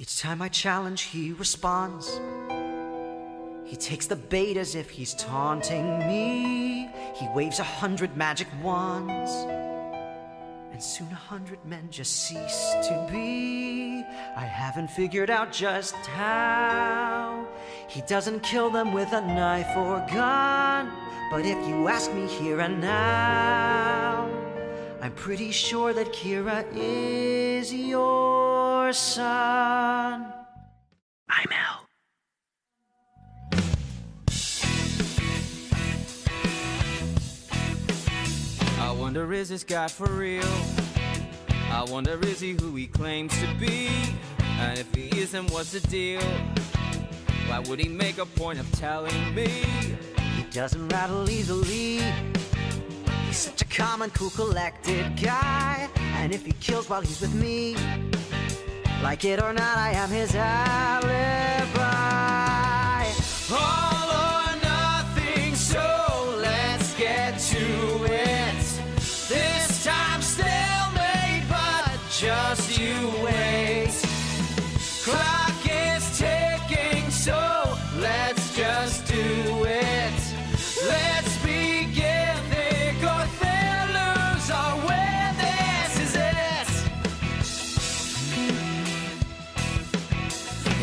Each time I challenge, he responds. He takes the bait as if he's taunting me. He waves a hundred magic wands. And soon a hundred men just cease to be. I haven't figured out just how. He doesn't kill them with a knife or gun. But if you ask me here and now, I'm pretty sure that Kira is your son. I'm L. I wonder is this guy for real? I wonder is he who he claims to be? And if he isn't, what's the deal? Why would he make a point of telling me? He doesn't rattle easily. He's such a common, cool, collected guy. And if he kills while he's with me, like it or not, I am his alibi. All or nothing, so let's get to it. This time stalemate, but just you wait.